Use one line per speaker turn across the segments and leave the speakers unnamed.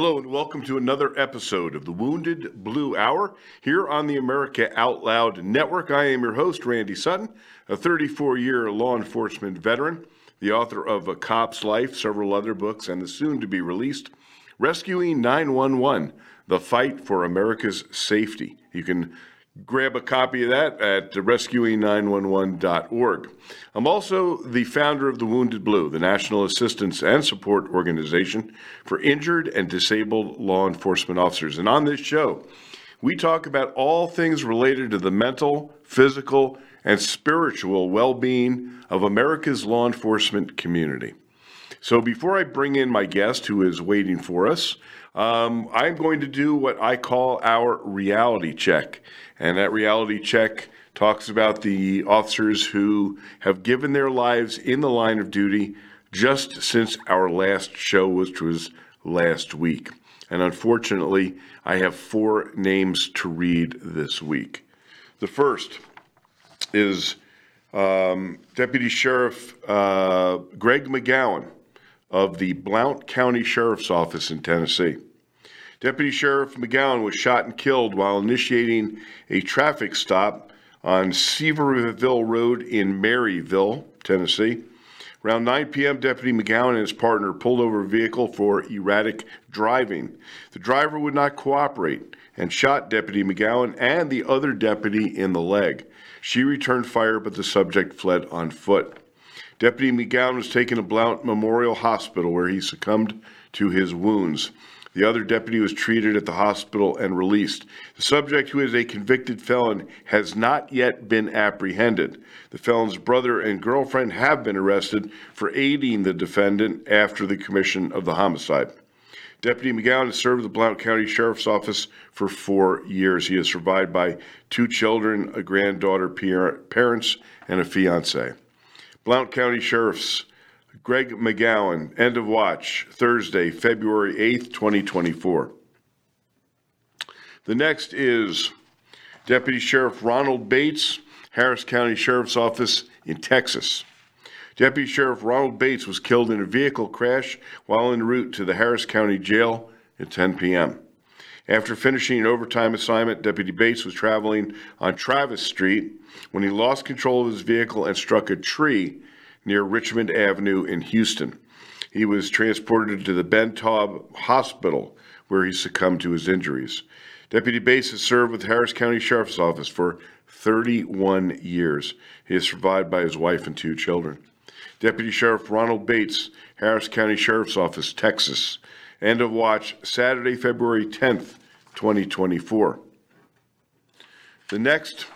Hello, and welcome to another episode of the Wounded Blue Hour here on the America Out Loud Network. I am your host, Randy Sutton, a 34 year law enforcement veteran, the author of A Cop's Life, several other books, and the soon to be released Rescuing 911 The Fight for America's Safety. You can grab a copy of that at rescuing911.org. I'm also the founder of the Wounded Blue, the national assistance and support organization for injured and disabled law enforcement officers. And on this show, we talk about all things related to the mental, physical, and spiritual well being of America's law enforcement community. So before I bring in my guest who is waiting for us, um, I'm going to do what I call our reality check. And that reality check talks about the officers who have given their lives in the line of duty just since our last show, which was last week. And unfortunately, I have four names to read this week. The first is um, Deputy Sheriff uh, Greg McGowan of the Blount County Sheriff's Office in Tennessee. Deputy Sheriff McGowan was shot and killed while initiating a traffic stop on Sevierville Road in Maryville, Tennessee. Around 9 p.m., Deputy McGowan and his partner pulled over a vehicle for erratic driving. The driver would not cooperate and shot Deputy McGowan and the other deputy in the leg. She returned fire, but the subject fled on foot. Deputy McGowan was taken to Blount Memorial Hospital where he succumbed to his wounds. The other deputy was treated at the hospital and released. The subject, who is a convicted felon, has not yet been apprehended. The felon's brother and girlfriend have been arrested for aiding the defendant after the commission of the homicide. Deputy McGowan has served the Blount County Sheriff's Office for four years. He is survived by two children, a granddaughter, parents, and a fiance. Blount County Sheriff's Greg McGowan, end of watch, Thursday, February 8th, 2024. The next is Deputy Sheriff Ronald Bates, Harris County Sheriff's Office in Texas. Deputy Sheriff Ronald Bates was killed in a vehicle crash while en route to the Harris County Jail at 10 p.m. After finishing an overtime assignment, Deputy Bates was traveling on Travis Street when he lost control of his vehicle and struck a tree near Richmond Avenue in Houston. He was transported to the Ben Taub Hospital where he succumbed to his injuries. Deputy Bates has served with Harris County Sheriff's Office for 31 years. He is survived by his wife and two children. Deputy Sheriff Ronald Bates, Harris County Sheriff's Office, Texas. End of watch Saturday, February 10th, 2024. The next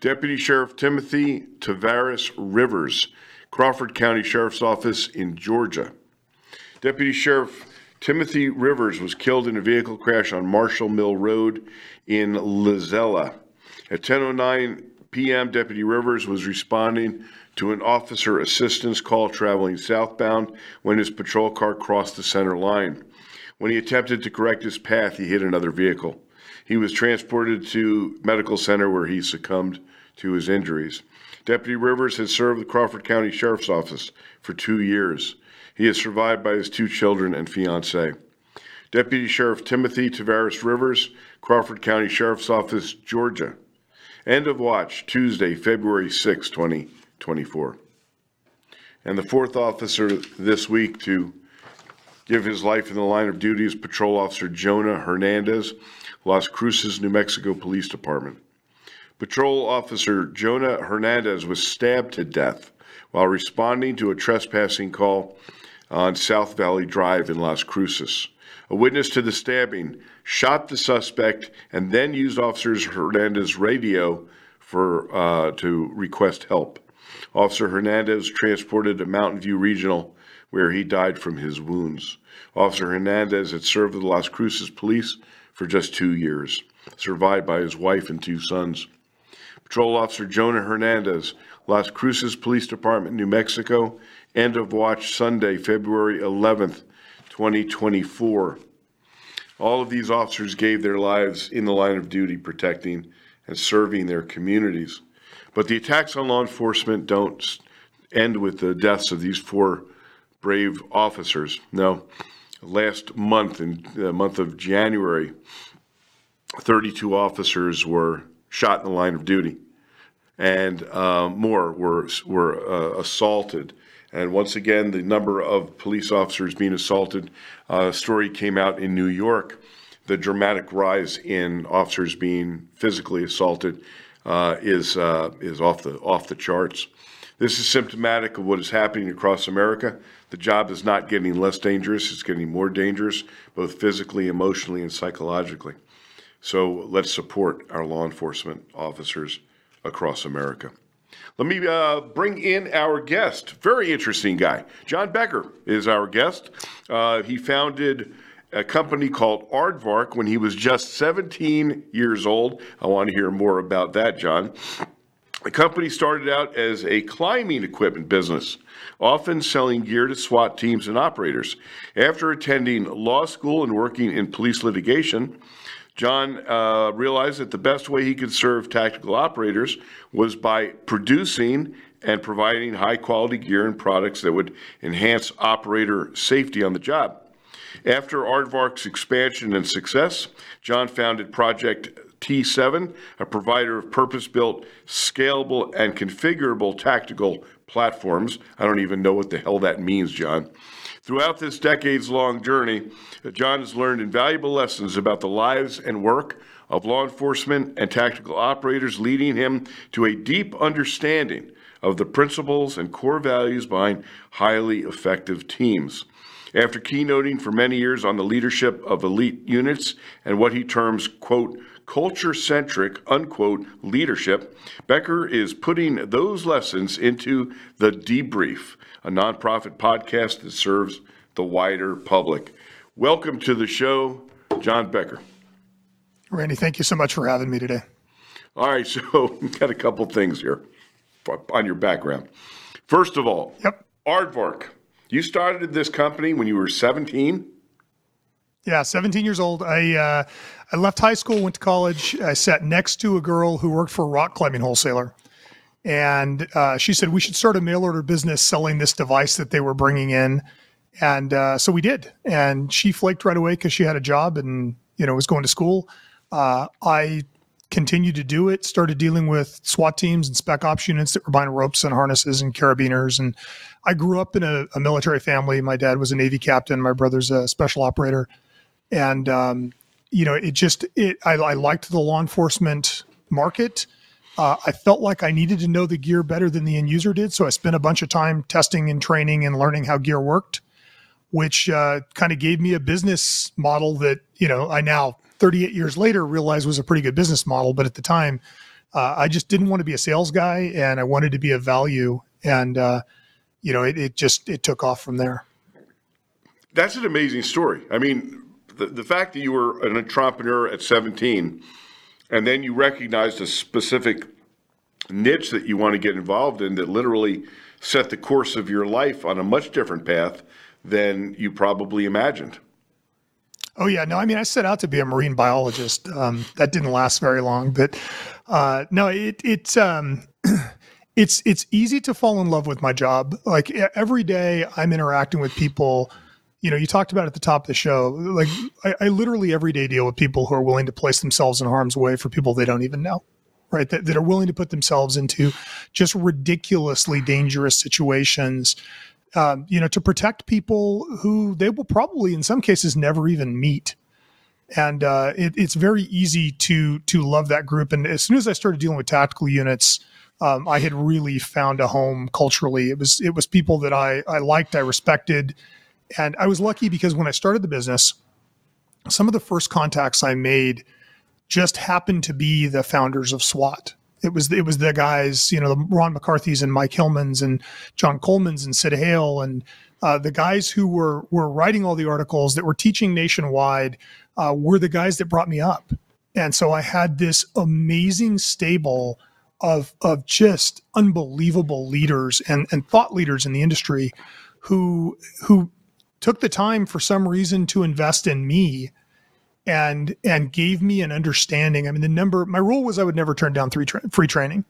Deputy Sheriff Timothy Tavares Rivers, Crawford County Sheriff's Office in Georgia. Deputy Sheriff Timothy Rivers was killed in a vehicle crash on Marshall Mill Road in Lizella. At 10:09 p.m., Deputy Rivers was responding to an officer assistance call traveling southbound when his patrol car crossed the center line. When he attempted to correct his path, he hit another vehicle. He was transported to medical center where he succumbed to his injuries. Deputy Rivers has served the Crawford County Sheriff's Office for two years. He is survived by his two children and fiancee. Deputy Sheriff Timothy Tavares Rivers, Crawford County Sheriff's Office, Georgia. End of watch, Tuesday, February 6, 2024. And the fourth officer this week to give his life in the line of duty is Patrol Officer Jonah Hernandez, Las Cruces, New Mexico Police Department. Patrol Officer Jonah Hernandez was stabbed to death while responding to a trespassing call on South Valley Drive in Las Cruces. A witness to the stabbing shot the suspect and then used Officer Hernandez's radio for uh, to request help. Officer Hernandez transported to Mountain View Regional, where he died from his wounds. Officer Hernandez had served with the Las Cruces Police for just two years, survived by his wife and two sons. Patrol Officer Jonah Hernandez, Las Cruces Police Department, New Mexico, end of watch Sunday, February 11th, 2024. All of these officers gave their lives in the line of duty protecting and serving their communities. But the attacks on law enforcement don't end with the deaths of these four brave officers. No. Last month, in the month of January, 32 officers were shot in the line of duty, and uh, more were were uh, assaulted. And once again, the number of police officers being assaulted. Uh, story came out in New York. The dramatic rise in officers being physically assaulted uh, is uh, is off the off the charts. This is symptomatic of what is happening across America. The job is not getting less dangerous; it's getting more dangerous, both physically, emotionally, and psychologically. So let's support our law enforcement officers across America. Let me uh, bring in our guest. Very interesting guy. John Becker is our guest. Uh, he founded a company called Aardvark when he was just 17 years old. I want to hear more about that, John. The company started out as a climbing equipment business, often selling gear to SWAT teams and operators. After attending law school and working in police litigation, John uh, realized that the best way he could serve tactical operators was by producing and providing high quality gear and products that would enhance operator safety on the job. After Aardvark's expansion and success, John founded Project T7, a provider of purpose built, scalable, and configurable tactical platforms. I don't even know what the hell that means, John. Throughout this decades long journey, John has learned invaluable lessons about the lives and work of law enforcement and tactical operators, leading him to a deep understanding of the principles and core values behind highly effective teams. After keynoting for many years on the leadership of elite units and what he terms, quote, culture centric, unquote, leadership, Becker is putting those lessons into The Debrief, a nonprofit podcast that serves the wider public. Welcome to the show, John Becker.
Randy, thank you so much for having me today.
All right, so we've got a couple things here on your background. First of all,
yep.
Aardvark. You started this company when you were 17?
Yeah, 17 years old. I uh, I left high school, went to college. I sat next to a girl who worked for a rock climbing wholesaler. And uh, she said we should start a mail order business selling this device that they were bringing in. And uh, so we did. And she flaked right away because she had a job and you know was going to school. Uh, I continued to do it. Started dealing with SWAT teams and spec ops units that were buying ropes and harnesses and carabiners. And I grew up in a, a military family. My dad was a Navy captain. My brother's a special operator. And um, you know, it just it I, I liked the law enforcement market. Uh, I felt like I needed to know the gear better than the end user did, so I spent a bunch of time testing and training and learning how gear worked, which uh, kind of gave me a business model that you know I now 38 years later realize was a pretty good business model. But at the time, uh, I just didn't want to be a sales guy, and I wanted to be a value, and uh, you know, it, it just it took off from there.
That's an amazing story. I mean, the, the fact that you were an entrepreneur at 17 and then you recognized a specific niche that you want to get involved in that literally set the course of your life on a much different path than you probably imagined.
Oh yeah, no. I mean, I set out to be a marine biologist. Um, that didn't last very long, but uh, no, it it um, it's it's easy to fall in love with my job. Like every day, I'm interacting with people you know, you talked about at the top of the show, like I, I, literally every day deal with people who are willing to place themselves in harm's way for people they don't even know, right? That, that are willing to put themselves into just ridiculously dangerous situations, um, you know, to protect people who they will probably, in some cases, never even meet. And uh, it, it's very easy to to love that group. And as soon as I started dealing with tactical units, um, I had really found a home culturally. It was it was people that I I liked, I respected and I was lucky because when I started the business, some of the first contacts I made just happened to be the founders of SWAT. It was it was the guys, you know, the Ron McCarthy's and Mike Hillmans and John Coleman's and Sid Heal and uh, the guys who were were writing all the articles that were teaching nationwide uh, were the guys that brought me up. And so I had this amazing stable of of just unbelievable leaders and, and thought leaders in the industry who who took the time for some reason to invest in me and and gave me an understanding. I mean, the number my rule was I would never turn down three tra- free training.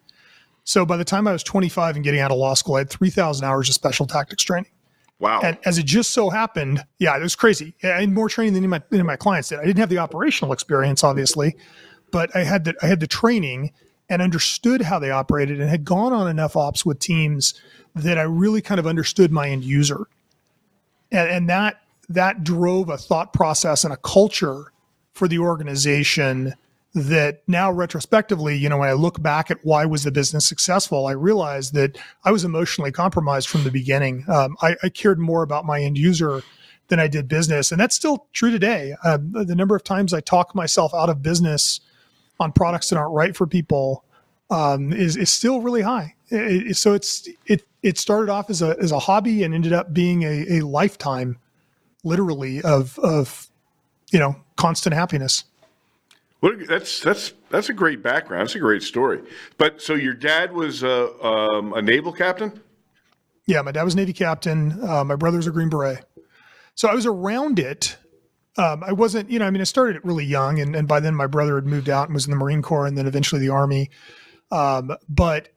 So by the time I was 25 and getting out of law school, I had 3,000 hours of special tactics training.
Wow.
And as it just so happened, yeah, it was crazy. I had more training than any of my, any of my clients did. I didn't have the operational experience, obviously, but I had the I had the training and understood how they operated and had gone on enough ops with teams that I really kind of understood my end user. And, and that that drove a thought process and a culture for the organization that now retrospectively, you know, when I look back at why was the business successful, I realized that I was emotionally compromised from the beginning. Um, I, I, cared more about my end user than I did business, and that's still true today. Um, the number of times I talk myself out of business on products that aren't right for people um, is is still really high. It, it, so it's it it started off as a as a hobby and ended up being a, a lifetime, literally of of you know constant happiness.
What that's that's that's a great background. That's a great story. But so your dad was uh, um, a naval captain.
Yeah, my dad was Navy captain. Uh, my brother's a Green Beret. So I was around it. Um, I wasn't, you know, I mean, I started it really young, and, and by then my brother had moved out and was in the Marine Corps, and then eventually the Army. Um, but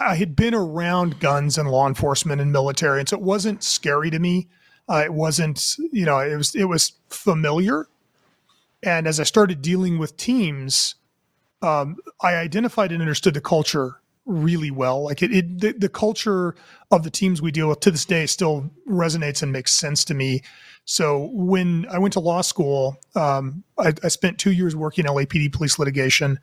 I had been around guns and law enforcement and military, and so it wasn't scary to me. Uh, it wasn't, you know, it was it was familiar and as I started dealing with teams, um, I identified and understood the culture really well. Like it, it the, the, culture of the teams we deal with to this day still resonates and makes sense to me. So when I went to law school, um, I, I, spent two years working LAPD police litigation.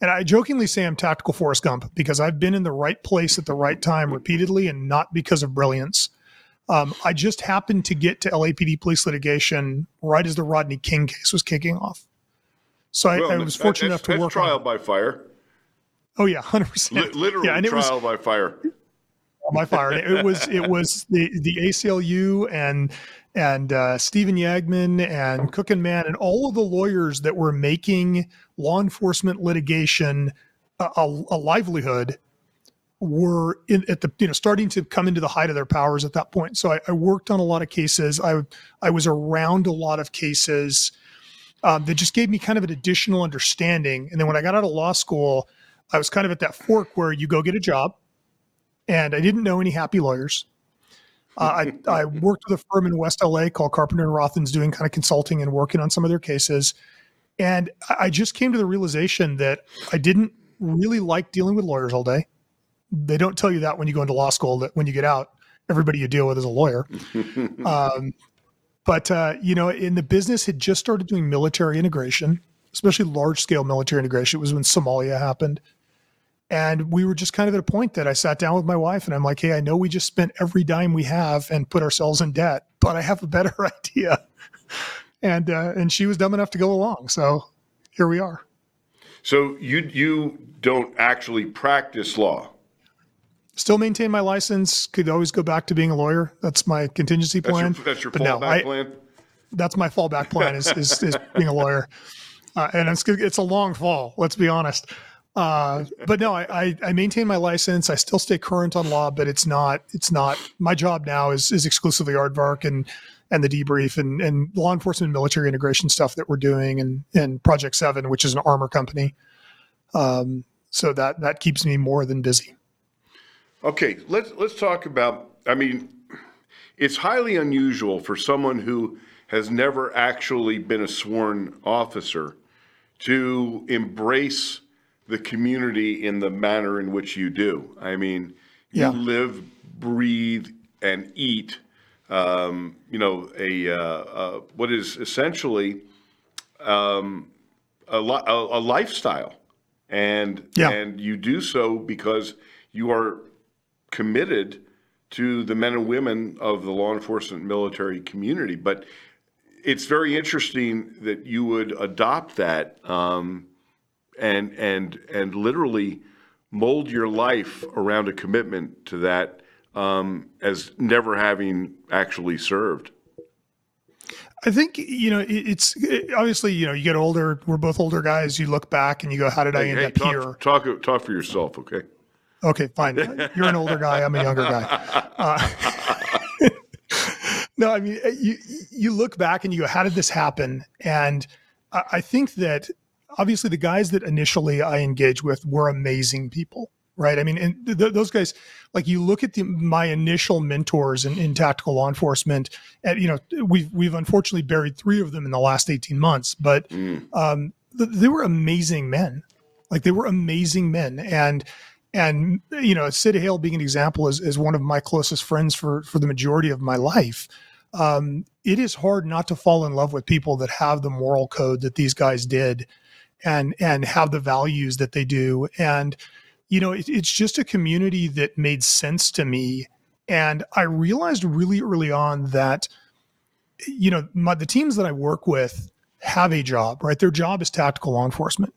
And I jokingly say I'm tactical Forrest Gump because I've been in the right place at the right time repeatedly and not because of brilliance. Um, I just happened to get to LAPD police litigation right as the Rodney King case was kicking off. So I, well, I was fortunate enough to work
trial by fire.
Oh yeah, hundred percent.
Literally yeah, and trial was, by fire.
By fire. it was it was the the ACLU and and uh, Stephen Yagman and Cook and Mann and all of the lawyers that were making law enforcement litigation a, a, a livelihood were in, at the you know starting to come into the height of their powers at that point. So I, I worked on a lot of cases. I I was around a lot of cases um, that just gave me kind of an additional understanding. And then when I got out of law school, I was kind of at that fork where you go get a job, and I didn't know any happy lawyers. Uh, I, I worked with a firm in West LA called Carpenter and Rothans doing kind of consulting and working on some of their cases. And I just came to the realization that I didn't really like dealing with lawyers all day they don't tell you that when you go into law school that when you get out, everybody you deal with is a lawyer. um, but uh, you know, in the business had just started doing military integration, especially large scale military integration. It was when Somalia happened. And we were just kind of at a point that I sat down with my wife and I'm like, hey, I know we just spent every dime we have and put ourselves in debt, but I have a better idea. and uh, and she was dumb enough to go along. So here we are.
So you you don't actually practice law
still maintain my license. Could always go back to being a lawyer. That's my contingency plan.
That's your, that's your fallback no, I, plan.
That's my fallback plan is, is, is being a lawyer, uh, and it's it's a long fall. Let's be honest. Uh, but no, I, I, I maintain my license. I still stay current on law, but it's not it's not my job now is is exclusively aardvark and and the debrief and, and law enforcement and military integration stuff that we're doing and and Project Seven, which is an armor company. Um, so that that keeps me more than busy.
Okay, let's let's talk about. I mean, it's highly unusual for someone who has never actually been a sworn officer to embrace the community in the manner in which you do. I mean, you yeah. live, breathe, and eat. Um, you know, a, uh, uh, what is essentially um, a, li- a, a, lifestyle, and yeah. and you do so because you are committed to the men and women of the law enforcement military community. But it's very interesting that you would adopt that um, and and and literally mold your life around a commitment to that um, as never having actually served.
I think you know it's obviously you know you get older. We're both older guys. You look back and you go, "How did I end hey, up
talk,
here?"
Talk talk for yourself, okay?
Okay, fine. You're an older guy. I'm a younger guy. Uh, no, I mean, you you look back and you go, how did this happen? And I, I think that obviously the guys that initially I engaged with were amazing people. right? I mean, and th- those guys, like you look at the, my initial mentors in, in tactical law enforcement, and you know, we've we've unfortunately buried three of them in the last eighteen months, but mm. um, th- they were amazing men. Like they were amazing men, and and you know, Sid Heal being an example is is one of my closest friends for for the majority of my life. Um, it is hard not to fall in love with people that have the moral code that these guys did, and and have the values that they do, and you know, it, it's just a community that made sense to me. And I realized really early on that, you know, my, the teams that I work with have a job, right? Their job is tactical law enforcement.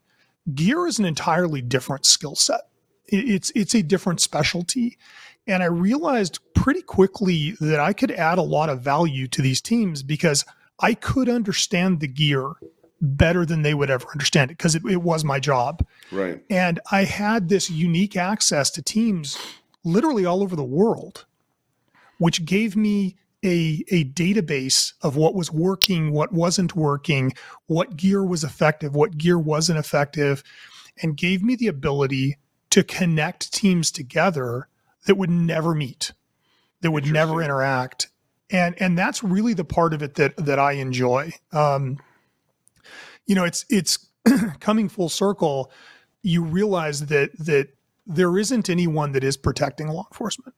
Gear is an entirely different skill set. It, it's it's a different specialty, and I realized pretty quickly that I could add a lot of value to these teams because I could understand the gear better than they would ever understand it because it, it was my job.
Right.
And I had this unique access to teams literally all over the world, which gave me a, a database of what was working, what wasn't working, what gear was effective, what gear wasn't effective, and gave me the ability to connect teams together that would never meet, that would never interact. And and that's really the part of it that that I enjoy. Um, you know, it's it's coming full circle. You realize that that there isn't anyone that is protecting law enforcement.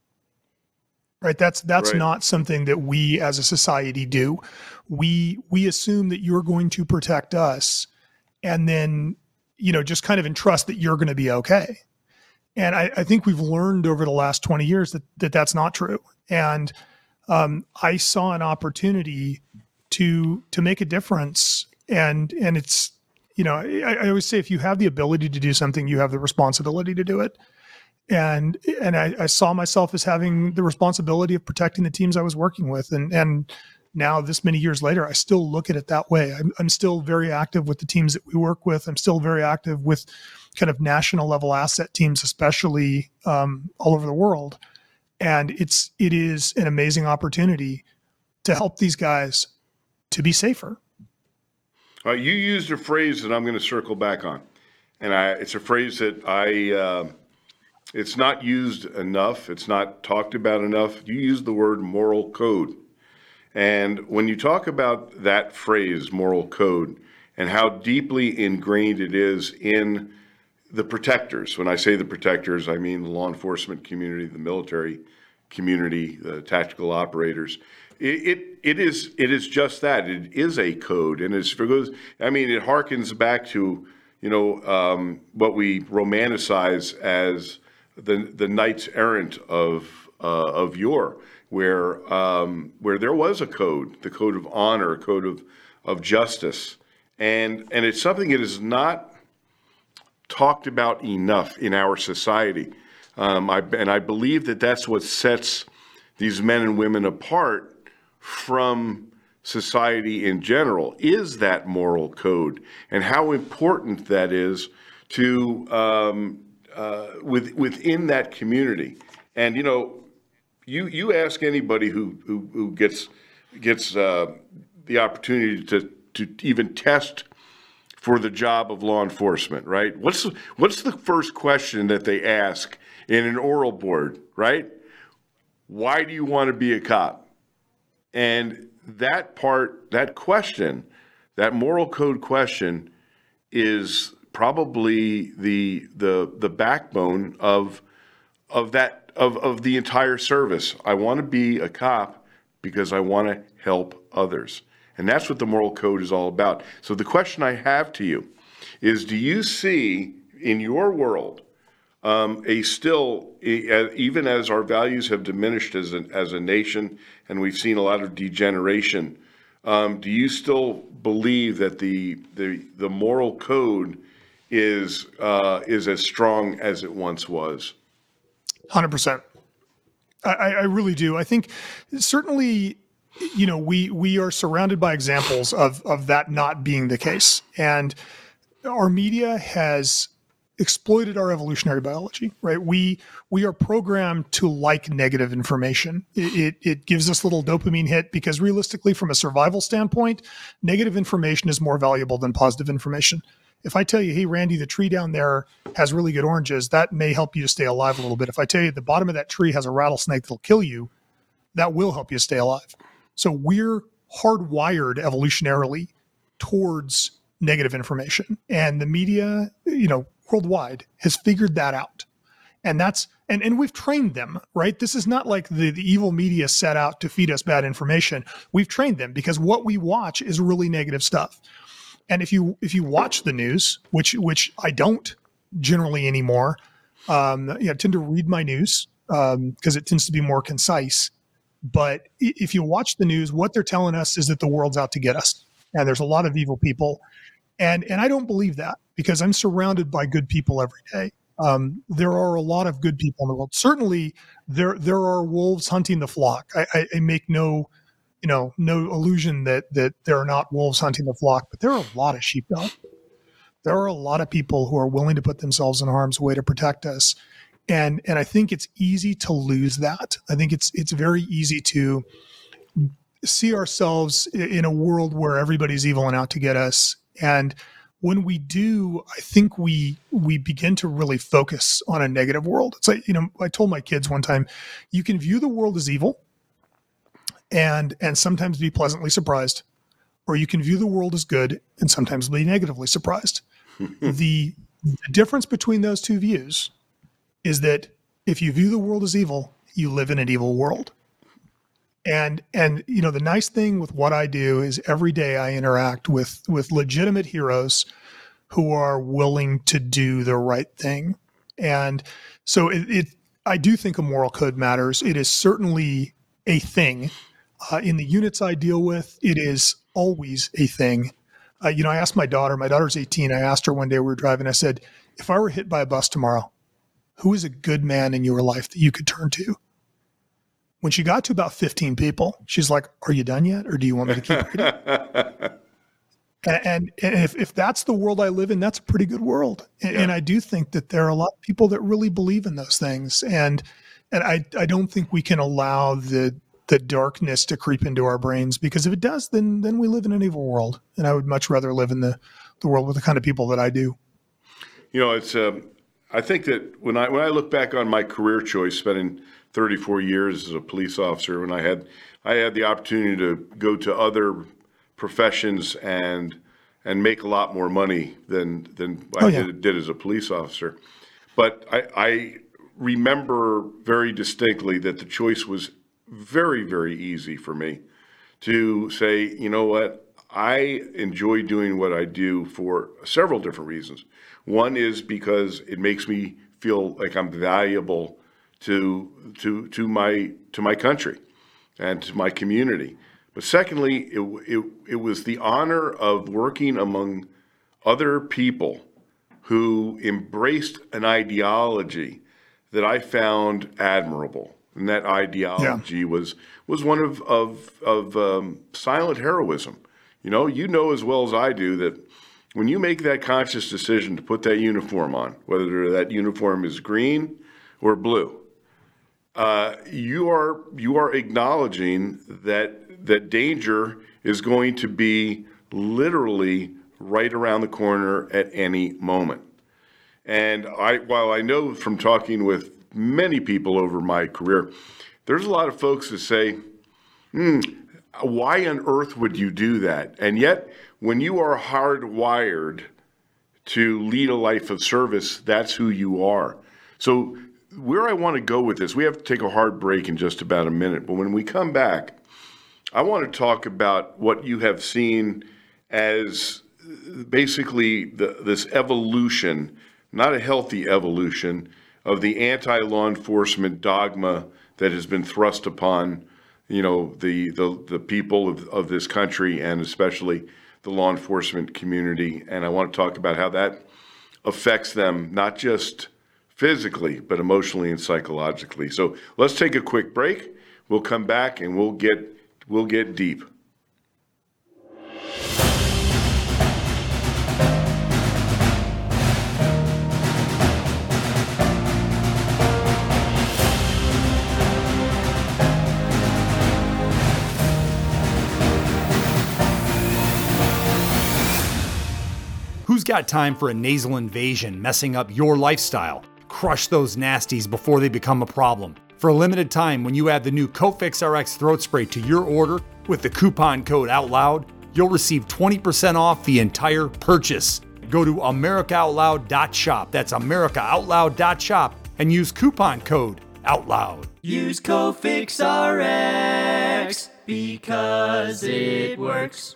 Right. That's that's right. not something that we as a society do. We we assume that you're going to protect us and then, you know, just kind of entrust that you're going to be okay. And I, I think we've learned over the last 20 years that, that that's not true. And um, I saw an opportunity to to make a difference and and it's you know I, I, always say if you have the ability to do something you have the responsibility to do it. And and I, I, saw myself as having the responsibility of protecting the teams i was working with. And and now this many years later i still look at it that way. I'm, I'm still very active with the teams that we work with. I'm still very active with kind of national level asset teams especially um, all over the world. And it's it is an amazing opportunity to help these guys to be safer
uh, you used a phrase that I'm going to circle back on, and I, it's a phrase that I. Uh, it's not used enough. It's not talked about enough. You use the word moral code, and when you talk about that phrase, moral code, and how deeply ingrained it is in the protectors. When I say the protectors, I mean the law enforcement community, the military community, the tactical operators. It, it, it is it is just that it is a code, and it's because I mean it harkens back to you know um, what we romanticize as the the knights errant of uh, of yore, where um, where there was a code, the code of honor, code of of justice, and and it's something that is not talked about enough in our society. Um, I, and I believe that that's what sets these men and women apart from society in general is that moral code and how important that is to um, uh, with, within that community. And you know, you you ask anybody who who, who gets gets uh, the opportunity to to even test for the job of law enforcement, right? What's what's the first question that they ask in an oral board, right? Why do you want to be a cop? And that part, that question, that moral code question is probably the the the backbone of of that of, of the entire service. I want to be a cop because I want to help others. And that's what the moral code is all about. So the question I have to you is do you see in your world um, a still, even as our values have diminished as a, as a nation and we've seen a lot of degeneration, um, do you still believe that the, the, the moral code is, uh, is as strong as it once was?
100%. I, I really do. I think certainly you know we we are surrounded by examples of of that not being the case and our media has exploited our evolutionary biology, right? We we are programmed to like negative information. It, it, it gives us a little dopamine hit because realistically, from a survival standpoint, negative information is more valuable than positive information. if I tell you, hey, Randy, the tree down there has really good oranges, that may help you to stay alive a little bit. If I tell you the bottom of that tree has a rattlesnake that'll kill you, that will help you stay alive. So we're hardwired evolutionarily towards negative information. And the media, you know, worldwide has figured that out. And that's and and we've trained them, right? This is not like the, the evil media set out to feed us bad information. We've trained them because what we watch is really negative stuff. And if you if you watch the news, which which I don't generally anymore, um, you know, I tend to read my news because um, it tends to be more concise. But if you watch the news, what they're telling us is that the world's out to get us, and there's a lot of evil people, and and I don't believe that because I'm surrounded by good people every day. Um, there are a lot of good people in the world. Certainly, there there are wolves hunting the flock. I, I, I make no you know, no illusion that that there are not wolves hunting the flock, but there are a lot of sheep out. There are a lot of people who are willing to put themselves in harm's way to protect us, and and I think it's easy to lose that. I think it's it's very easy to see ourselves in a world where everybody's evil and out to get us, and when we do, I think we we begin to really focus on a negative world. It's like you know, I told my kids one time, you can view the world as evil and and sometimes be pleasantly surprised or you can view the world as good and sometimes be negatively surprised the, the difference between those two views is that if you view the world as evil you live in an evil world and and you know the nice thing with what i do is every day i interact with with legitimate heroes who are willing to do the right thing and so it, it i do think a moral code matters it is certainly a thing uh, in the units I deal with, it is always a thing. Uh, you know, I asked my daughter, my daughter's 18. I asked her one day we were driving, I said, if I were hit by a bus tomorrow, who is a good man in your life that you could turn to? When she got to about 15 people, she's like, Are you done yet? Or do you want me to keep reading? and, and if, if that's the world I live in, that's a pretty good world. And, yeah. and I do think that there are a lot of people that really believe in those things. And and I, I don't think we can allow the the darkness to creep into our brains because if it does then then we live in an evil world and i would much rather live in the the world with the kind of people that i do
you know it's um, i think that when i when i look back on my career choice spending 34 years as a police officer when i had i had the opportunity to go to other professions and and make a lot more money than than I oh, yeah. did, did, as a police officer but I, I remember very distinctly that the choice was very, very easy for me to say, you know what, I enjoy doing what I do for several different reasons. One is because it makes me feel like I'm valuable to to to my to my country and to my community. But secondly, it, it, it was the honor of working among other people who embraced an ideology that I found admirable and that ideology yeah. was was one of of of um, silent heroism. You know, you know as well as I do that when you make that conscious decision to put that uniform on, whether that uniform is green or blue, uh, you are you are acknowledging that that danger is going to be literally right around the corner at any moment. And I, while I know from talking with many people over my career. There's a lot of folks that say, hmm, why on earth would you do that? And yet, when you are hardwired to lead a life of service, that's who you are. So, where I want to go with this, we have to take a hard break in just about a minute. But when we come back, I want to talk about what you have seen as basically the, this evolution, not a healthy evolution, of the anti-law enforcement dogma that has been thrust upon, you know, the the, the people of, of this country and especially the law enforcement community. And I want to talk about how that affects them not just physically but emotionally and psychologically. So let's take a quick break. We'll come back and we'll get we'll get deep.
Who's got time for a nasal invasion messing up your lifestyle? Crush those nasties before they become a problem. For a limited time, when you add the new Cofix RX throat spray to your order with the coupon code OUTLOUD, you'll receive 20% off the entire purchase. Go to AmericaOutloud.shop. That's AmericaOutloud.shop and use coupon code OUTLOUD.
Use Cofix RX because it works.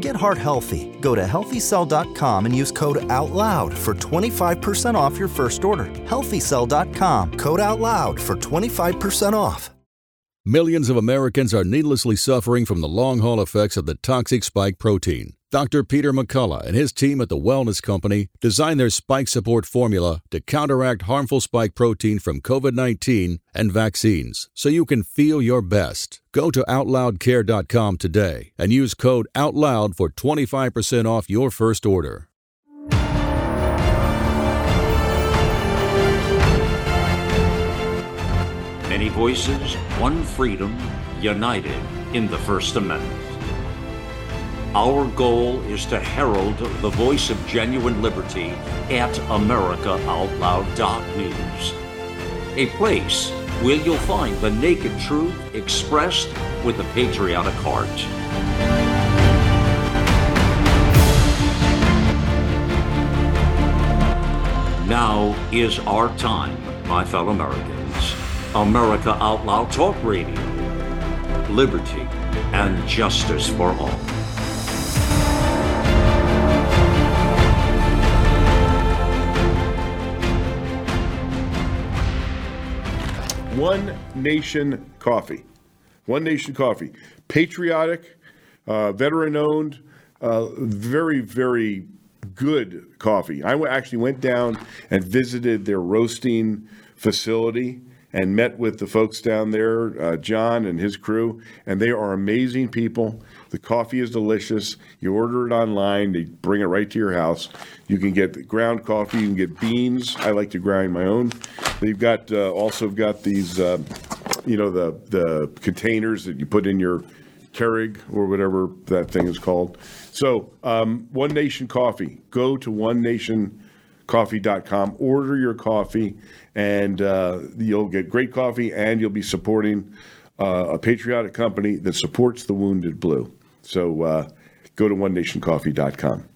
Get heart healthy. Go to healthycell.com and use code OUTLOUD for 25% off your first order. Healthycell.com, code OUTLOUD for 25% off.
Millions of Americans are needlessly suffering from the long haul effects of the toxic spike protein. Dr. Peter McCullough and his team at the Wellness Company designed their spike support formula to counteract harmful spike protein from COVID 19 and vaccines so you can feel your best. Go to OutLoudCare.com today and use code OUTLOUD for 25% off your first order.
Many voices, one freedom, united in the First Amendment. Our goal is to herald the voice of genuine liberty at AmericaOutloud.news, a place where you'll find the naked truth expressed with a patriotic heart. Now is our time, my fellow Americans. America Out Loud Talk Radio. Liberty and justice for all.
One Nation Coffee. One Nation Coffee. Patriotic, uh, veteran owned, uh, very, very good coffee. I actually went down and visited their roasting facility and met with the folks down there, uh, John and his crew, and they are amazing people. The coffee is delicious. You order it online, they bring it right to your house. You can get ground coffee, you can get beans. I like to grind my own. They've got uh, also got these, uh, you know, the the containers that you put in your Keurig or whatever that thing is called. So, um, One Nation Coffee. Go to onenationcoffee.com, order your coffee, and uh, you'll get great coffee, and you'll be supporting uh, a patriotic company that supports the wounded blue. So, uh, go to onenationcoffee.com.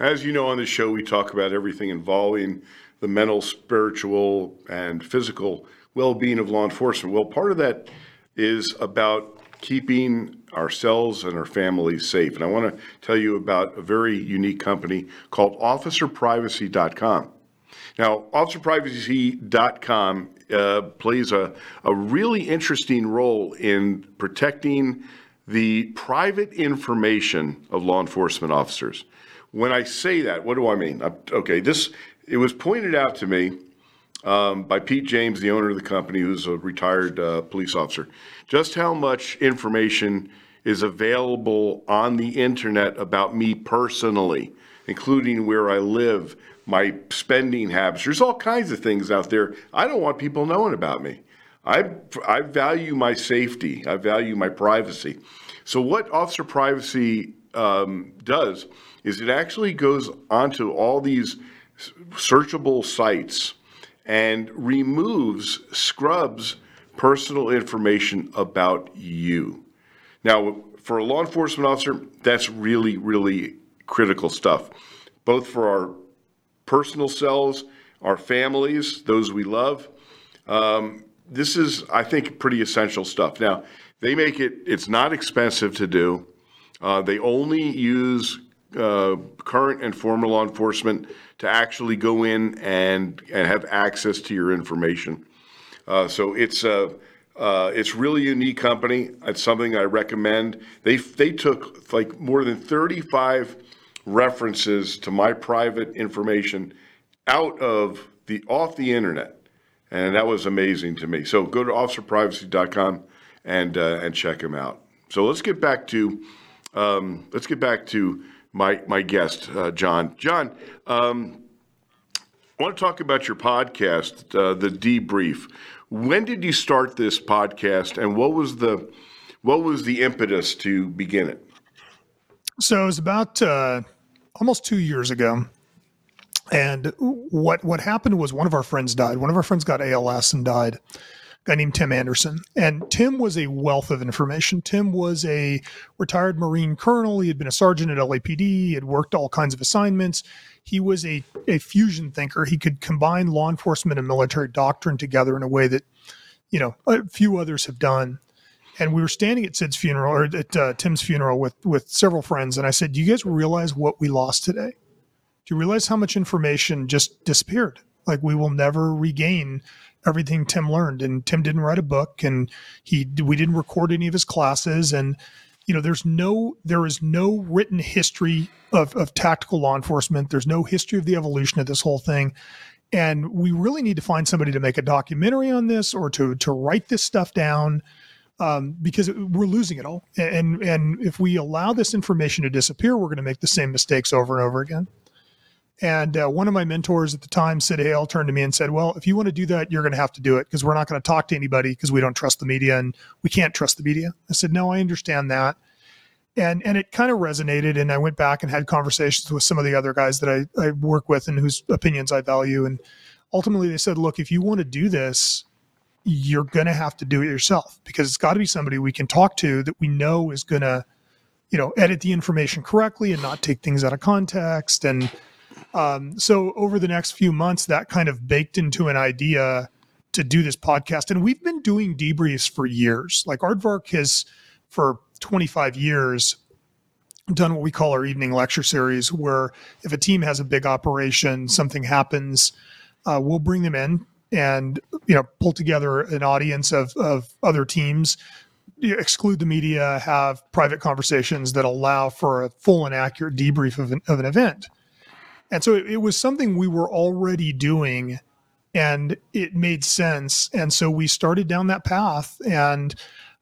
As you know, on this show, we talk about everything involving the mental, spiritual, and physical well being of law enforcement. Well, part of that is about keeping ourselves and our families safe. And I want to tell you about a very unique company called OfficerPrivacy.com. Now, OfficerPrivacy.com uh, plays a, a really interesting role in protecting the private information of law enforcement officers. When I say that, what do I mean? Uh, okay, this it was pointed out to me um, by Pete James, the owner of the company, who's a retired uh, police officer, just how much information is available on the internet about me personally, including where I live, my spending habits. There's all kinds of things out there I don't want people knowing about me. I, I value my safety. I value my privacy. So what Officer Privacy um, does is it actually goes onto all these searchable sites and removes, scrubs personal information about you. Now, for a law enforcement officer, that's really, really critical stuff, both for our personal selves, our families, those we love. Um, this is, I think, pretty essential stuff. Now, they make it, it's not expensive to do. Uh, they only use uh, current and former law enforcement to actually go in and, and have access to your information. Uh, so it's a uh, it's really unique company. It's something I recommend. They they took like more than 35 references to my private information out of the off the internet, and that was amazing to me. So go to officerprivacy.com and uh, and check them out. So let's get back to um, let's get back to my my guest, uh, John. John, um, I want to talk about your podcast, uh, the Debrief. When did you start this podcast, and what was the what was the impetus to begin it?
So it was about uh, almost two years ago, and what what happened was one of our friends died. One of our friends got ALS and died. Guy named Tim Anderson, and Tim was a wealth of information. Tim was a retired Marine colonel. He had been a sergeant at LAPD. He had worked all kinds of assignments he was a, a fusion thinker. He could combine law enforcement and military doctrine together in a way that, you know, a few others have done. And we were standing at Sid's funeral or at uh, Tim's funeral with with several friends, and I said, "Do you guys realize what we lost today? Do you realize how much information just disappeared? Like we will never regain everything Tim learned. And Tim didn't write a book, and he we didn't record any of his classes, and you know, there's no there is no written history of, of tactical law enforcement. There's no history of the evolution of this whole thing. And we really need to find somebody to make a documentary on this or to to write this stuff down um, because we're losing it all. And and if we allow this information to disappear, we're going to make the same mistakes over and over again. And uh, one of my mentors at the time, Sid Heal, turned to me and said, "Well, if you want to do that, you're going to have to do it because we're not going to talk to anybody because we don't trust the media and we can't trust the media." I said, "No, I understand that." And and it kind of resonated, and I went back and had conversations with some of the other guys that I, I work with and whose opinions I value. And ultimately, they said, "Look, if you want to do this, you're going to have to do it yourself because it's got to be somebody we can talk to that we know is going to, you know, edit the information correctly and not take things out of context and." Um, so over the next few months, that kind of baked into an idea to do this podcast. And we've been doing debriefs for years. Like Aardvark has, for 25 years, done what we call our evening lecture series, where if a team has a big operation, something happens, uh, we'll bring them in and you know pull together an audience of, of other teams exclude the media have private conversations that allow for a full and accurate debrief of an, of an event and so it, it was something we were already doing and it made sense. And so we started down that path. And,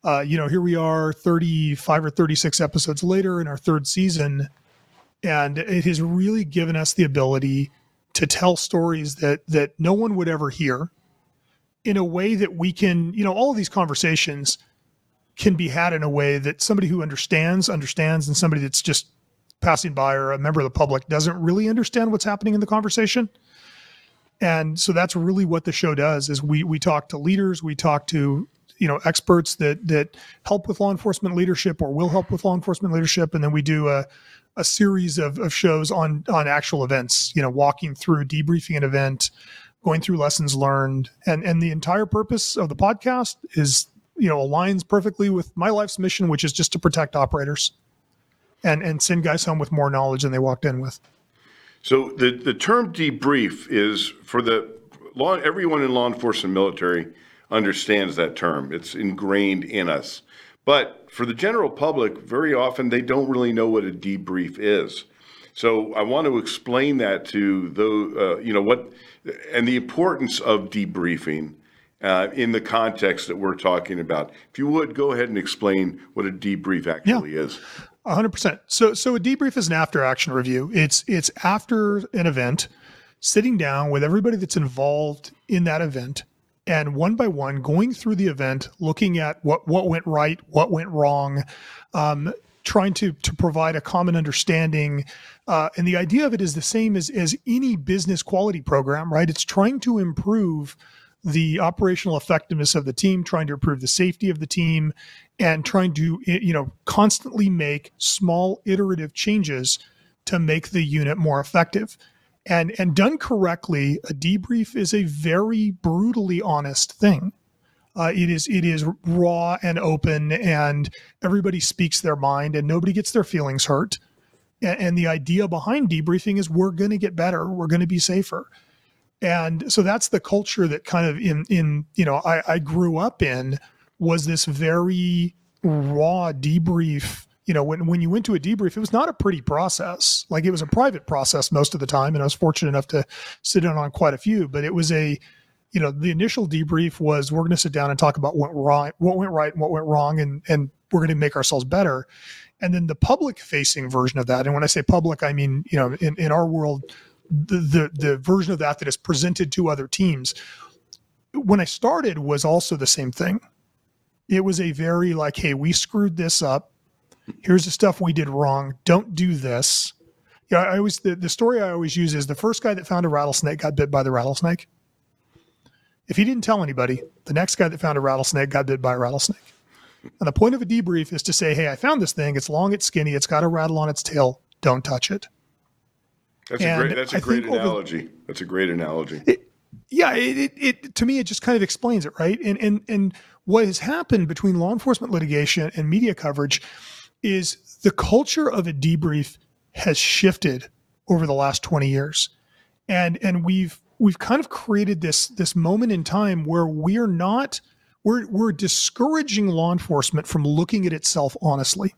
uh, you know, here we are 35 or 36 episodes later in our third season. And it has really given us the ability to tell stories that that no one would ever hear in a way that we can, you know, all of these conversations can be had in a way that somebody who understands understands and somebody that's just passing by or a member of the public doesn't really understand what's happening in the conversation. And so that's really what the show does is we we talk to leaders, we talk to you know experts that that help with law enforcement leadership or will help with law enforcement leadership, and then we do a a series of, of shows on on actual events, you know, walking through debriefing an event, going through lessons learned, and and the entire purpose of the podcast is you know aligns perfectly with my life's mission, which is just to protect operators and and send guys home with more knowledge than they walked in with.
So the the term debrief is for the law. Everyone in law enforcement, military understands that term. It's ingrained in us. But for the general public, very often they don't really know what a debrief is. So I want to explain that to those, uh, you know, what and the importance of debriefing uh, in the context that we're talking about. If you would go ahead and explain what a debrief actually yeah. is
hundred percent. So, so a debrief is an after action review. It's it's after an event, sitting down with everybody that's involved in that event, and one by one going through the event, looking at what what went right, what went wrong, um, trying to to provide a common understanding. Uh, and the idea of it is the same as as any business quality program, right? It's trying to improve the operational effectiveness of the team, trying to improve the safety of the team, and trying to you know constantly make small iterative changes to make the unit more effective. And and done correctly, a debrief is a very brutally honest thing. Uh, it is it is raw and open, and everybody speaks their mind, and nobody gets their feelings hurt. And, and the idea behind debriefing is we're going to get better, we're going to be safer And so that's the culture that kind of in in you know I, I grew up in was this very raw debrief you know, when, when you went to a debrief, it was not a pretty process. Like it was a private process most of the time. And I was fortunate enough to sit in on quite a few, but it was a, you know, the initial debrief was we're going to sit down and talk about what right, what went right and what went wrong. And, and we're going to make ourselves better. And then the public facing version of that. And when I say public, I mean, you know, in, in our world, the, the, version of that that is presented to other teams when I started was also the same thing. It was a very like, hey, we screwed this up here's the stuff we did wrong. Don't do this. Yeah, I always the, the story I always use is the first guy that found a rattlesnake got bit by the rattlesnake. If he didn't tell anybody, the next guy that found a rattlesnake got bit by a rattlesnake. And the point of a debrief is to say, hey, I found this thing. It's long, it's skinny, it's got a rattle on its tail. Don't touch it.
That's and a great that's a I great analogy. Over, that's a great analogy.
It, yeah, it, it, it to me it just kind of explains it, right? And and and what has happened between law enforcement litigation and media coverage is the culture of a debrief has shifted over the last 20 years. And and we've we've kind of created this this moment in time where we're not we're we're discouraging law enforcement from looking at itself honestly.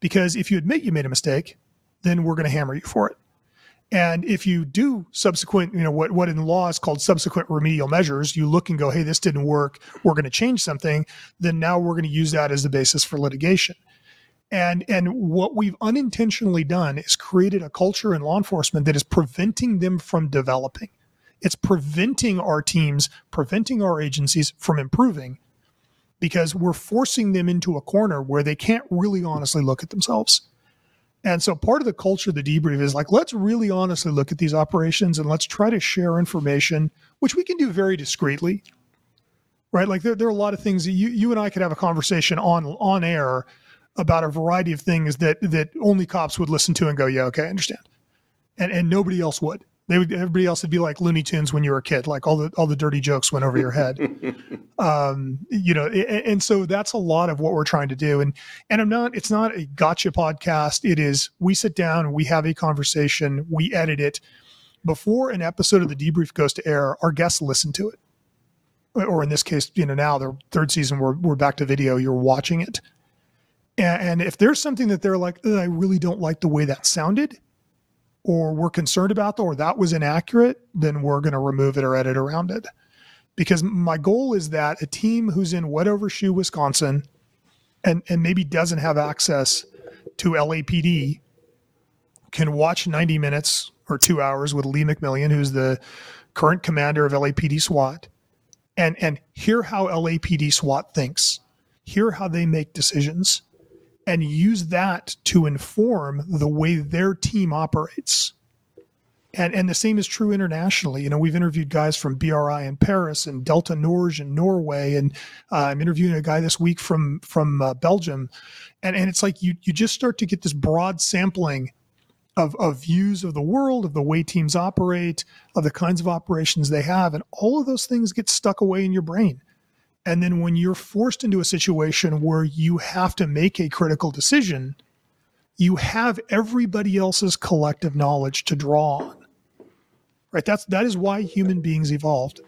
Because if you admit you made a mistake, then we're going to hammer you for it. And if you do subsequent, you know, what, what in law is called subsequent remedial measures, you look and go, hey, this didn't work, we're going to change something, then now we're going to use that as the basis for litigation. And and what we've unintentionally done is created a culture in law enforcement that is preventing them from developing. It's preventing our teams, preventing our agencies from improving because we're forcing them into a corner where they can't really honestly look at themselves. And so part of the culture of the debrief is like, let's really honestly look at these operations and let's try to share information, which we can do very discreetly. Right. Like there, there are a lot of things that you, you and I could have a conversation on on air about a variety of things that that only cops would listen to and go, yeah, okay, I understand, and and nobody else would. They would everybody else would be like Looney Tunes when you were a kid, like all the all the dirty jokes went over your head. um, you know, and, and so that's a lot of what we're trying to do. And and I'm not, it's not a gotcha podcast. It is we sit down, we have a conversation, we edit it. Before an episode of the debrief goes to air, our guests listen to it. Or in this case, you know, now the third season, we're, we're back to video, you're watching it and, and if there's something that they're like, I really don't like the way that sounded, or we're concerned about, or that was inaccurate, then we're going to remove it or edit around it. Because my goal is that a team who's in Shoe, Wisconsin, and, and maybe doesn't have access to LAPD can watch 90 minutes or two hours with Lee McMillian, who's the current commander of LAPD SWAT, and, and hear how LAPD SWAT thinks, hear how they make decisions, and use that to inform the way their team operates. And, and the same is true internationally. You know, we've interviewed guys from BRI in Paris and Delta Norge in Norway, and uh, I'm interviewing a guy this week from from uh, Belgium, and and it's like you you just start to get this broad sampling of of views of the world, of the way teams operate, of the kinds of operations they have, and all of those things get stuck away in your brain. And then when you're forced into a situation where you have to make a critical decision, you have everybody else's collective knowledge to draw on. Right? That's that is why human beings evolved.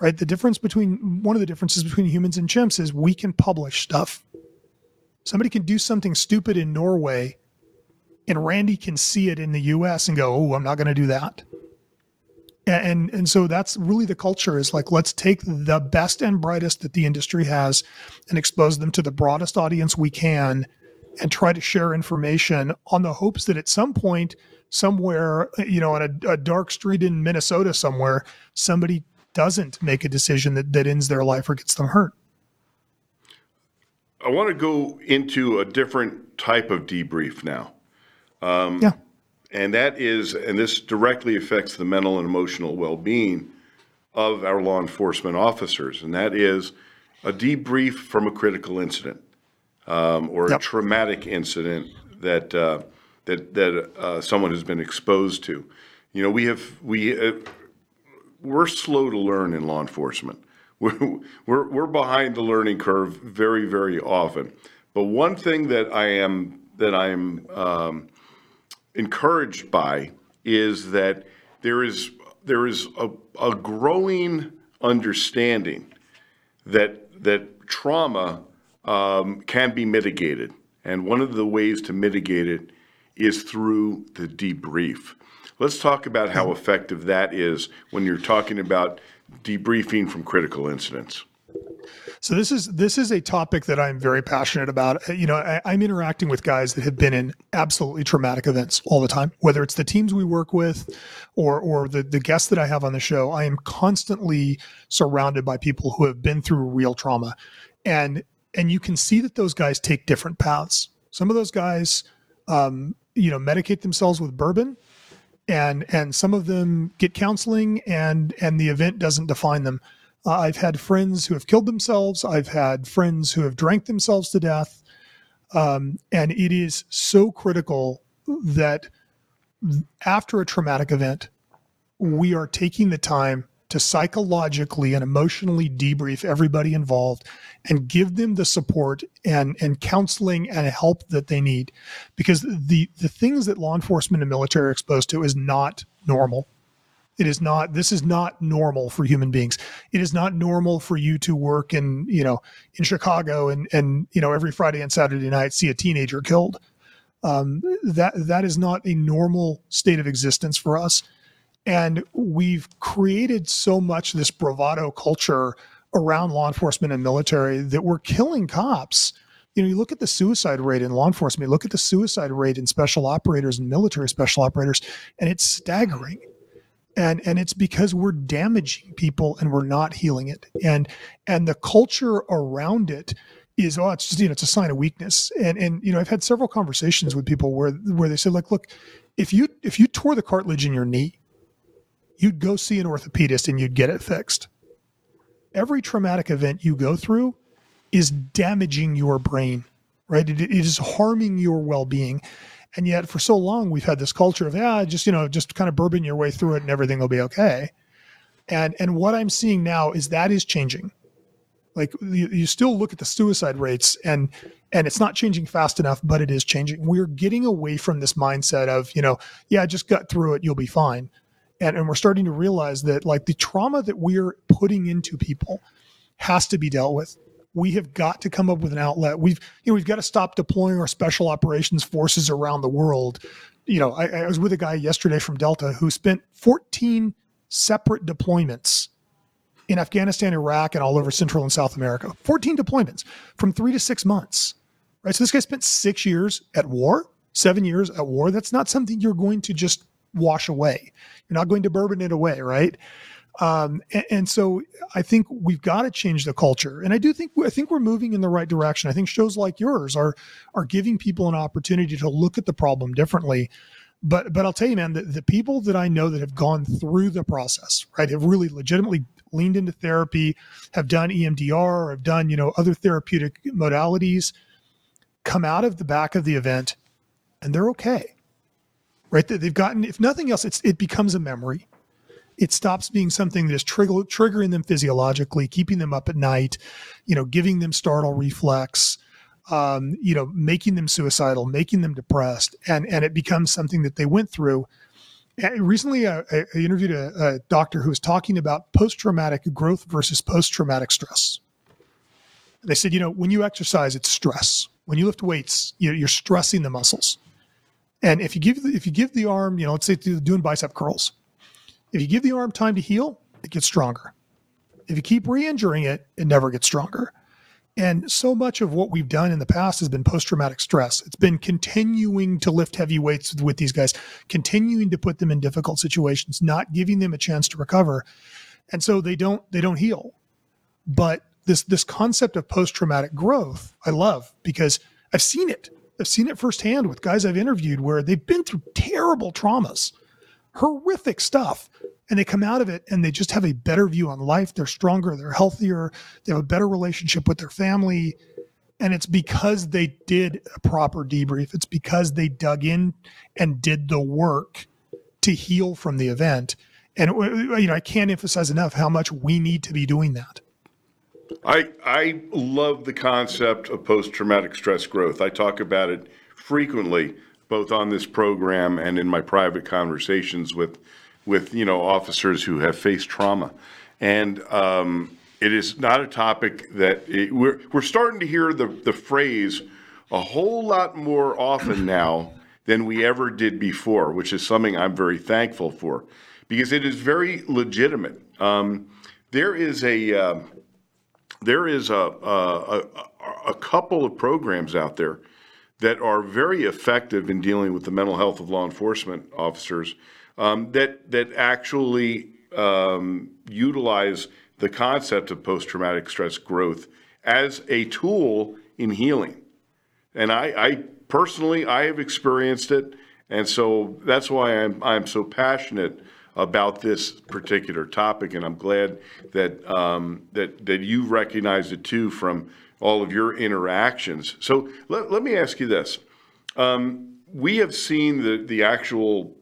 Right? The difference between one of the differences between humans and chimps is we can publish stuff. Somebody can do something stupid in Norway and Randy can see it in the US and go, "Oh, I'm not going to do that." And and so that's really the culture is like let's take the best and brightest that the industry has and expose them to the broadest audience we can and try to share information on the hopes that at some point somewhere you know on a, a dark street in minnesota somewhere somebody doesn't make a decision that, that ends their life or gets them hurt.
I want to go into a different type of debrief now.
Um, yeah
and that is, and this directly affects the mental and emotional well being of our law enforcement officers, and that is a debrief from a critical incident um, or yep. a traumatic incident that uh, that that uh, someone has been exposed to. You know, we have we uh, we're slow to learn in law enforcement. We're, we're we're behind the learning curve very very often. But one thing that I am that I am um, encouraged by is that there is there is a, a growing understanding that that trauma um, can be mitigated, and one of the ways to mitigate it is through the debrief. Let's talk about how effective that is when you're talking about debriefing from critical incidents.
So this is this is a topic that I'm very passionate about. Uh, you know, I, am interacting with guys that have been in absolutely traumatic events all the time. Whether it's the teams we work with, or or the the guests that I have on the show, I am constantly surrounded by people who have been through real trauma, and and you can see that those guys take different paths. Some of those guys, um, you know, medicate themselves with bourbon, and and some of them get counseling, and and the event doesn't define them uh, I've had friends who have killed themselves. I've had friends who have drank themselves to death. Um, and it is so critical that after a traumatic event, we are taking the time to psychologically and emotionally debrief everybody involved and give them the support and, and counseling and help that they need. Because the, the things that law enforcement and military are exposed to is not normal. It is not, this is not normal for human beings. It is not normal for you to work in, you know, in Chicago and, and, you know, every Friday and Saturday night see a teenager killed. Um, that, that is not a normal state of existence for us. And we've created so much this bravado culture around law enforcement and military that we're killing cops. You know, you look at the suicide rate in law enforcement, you look at the suicide rate in special operators and military special operators, and it's staggering and and it's because we're damaging people and we're not healing it. And and the culture around it is oh it's just you know it's a sign of weakness. And and you know i've had several conversations with people where where they said like look if you if you tore the cartilage in your knee you'd go see an orthopedist and you'd get it fixed. Every traumatic event you go through is damaging your brain right? It, it is harming your well-being and yet for so long we've had this culture of, yeah, just, you know, just kind of bourbon your way through it and everything will be okay. And and what I'm seeing now is that is changing. Like you, you still look at the suicide rates and and it's not changing fast enough, but it is changing. We're getting away from this mindset of, you know, yeah, just gut through it, you'll be fine. And and we're starting to realize that like the trauma that we're putting into people has to be dealt with we have got to come up with an outlet. We've you know we've got to stop deploying our special operations forces around the world. You know, I, I was with a guy yesterday from Delta who spent 14 separate deployments in Afghanistan, Iraq, and all over Central and South America. 14 deployments from three to six months. Right. So this guy spent six years at war, seven years at war. That's not something you're going to just wash away. You're not going to bourbon it away, right? Um, and, and, so I think we've got to change the culture. And I do think I think we're moving in the right direction. I think shows like yours are are giving people an opportunity to look at the problem differently. But but I'll tell you, man, the, the people that I know that have gone through the process, right, have really legitimately leaned into therapy, have done EMDR, have done, you know, other therapeutic modalities, come out of the back of the event and they're okay. Right? They've gotten, if nothing else, it's it becomes a memory it stops being something that is trigger, triggering them physiologically, keeping them up at night, you know, giving them startle reflex, um, you know, making them suicidal, making them depressed, and and it becomes something that they went through. And recently, I, I interviewed a, a doctor who was talking about post-traumatic growth versus post-traumatic stress. They said, you know, when you exercise, it's stress. When you lift weights, you're stressing the muscles. And if you give if you give the arm, you know, let's say doing bicep curls, if you give the arm time to heal, it gets stronger. If you keep re injuring it, it never gets stronger. And so much of what we've done in the past has been post traumatic stress. It's been continuing to lift heavy weights with these guys, continuing to put them in difficult situations, not giving them a chance to recover. And so they don't they don't heal. But this this concept of post traumatic growth, I love because I've seen it. I've seen it firsthand with guys I've interviewed where they've been through terrible traumas horrific stuff. And they come out of it and they just have a better view on life. They're stronger, they're healthier, they have a better relationship with their family. And it's because they did a proper debrief. It's because they dug in and did the work to heal from the event. And uh, you know, I can't emphasize enough how much we need to be doing that.
I I love the concept of post traumatic stress growth. I talk about it frequently both on this program and in my private conversations with with you know officers who have faced trauma, and um, it is not a topic that it, we're we're starting to hear the the phrase a whole lot more often now than we ever did before, which is something I'm very thankful for, because it is very legitimate. Um, there is a uh, there is a, a, a a couple of programs out there that are very effective in dealing with the mental health of law enforcement officers um, that that actually um, utilize the concept of post-traumatic stress growth as a tool in healing. And I, I personally, I have experienced it, and so that's why I'm I'm so passionate about this particular topic, and I'm glad that um, that that you recognize it too from all of your interactions. So let, let me ask you this: um, We have seen the the actual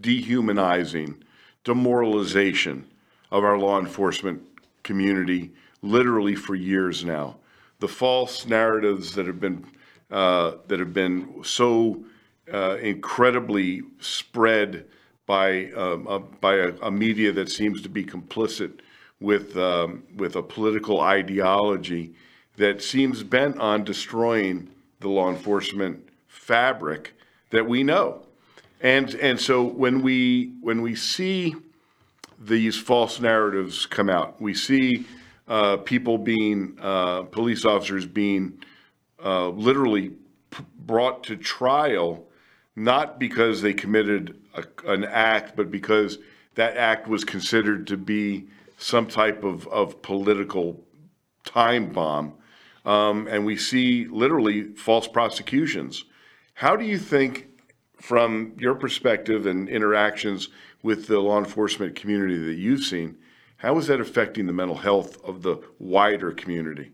dehumanizing, demoralization of our law enforcement community literally for years now. The false narratives that have been uh, that have been so uh, incredibly spread by um, a, by a, a, media that seems to be complicit with um, with a political ideology that seems bent on destroying the law enforcement fabric that we know. And and so when we when we see these false narratives come out, we see uh, people being uh, police officers being uh, literally p- brought to trial, not because they committed a, an act, but because that act was considered to be some type of, of political time bomb. Um, and we see literally false prosecutions. How do you think from your perspective and interactions with the law enforcement community that you've seen, how is that affecting the mental health of the wider community?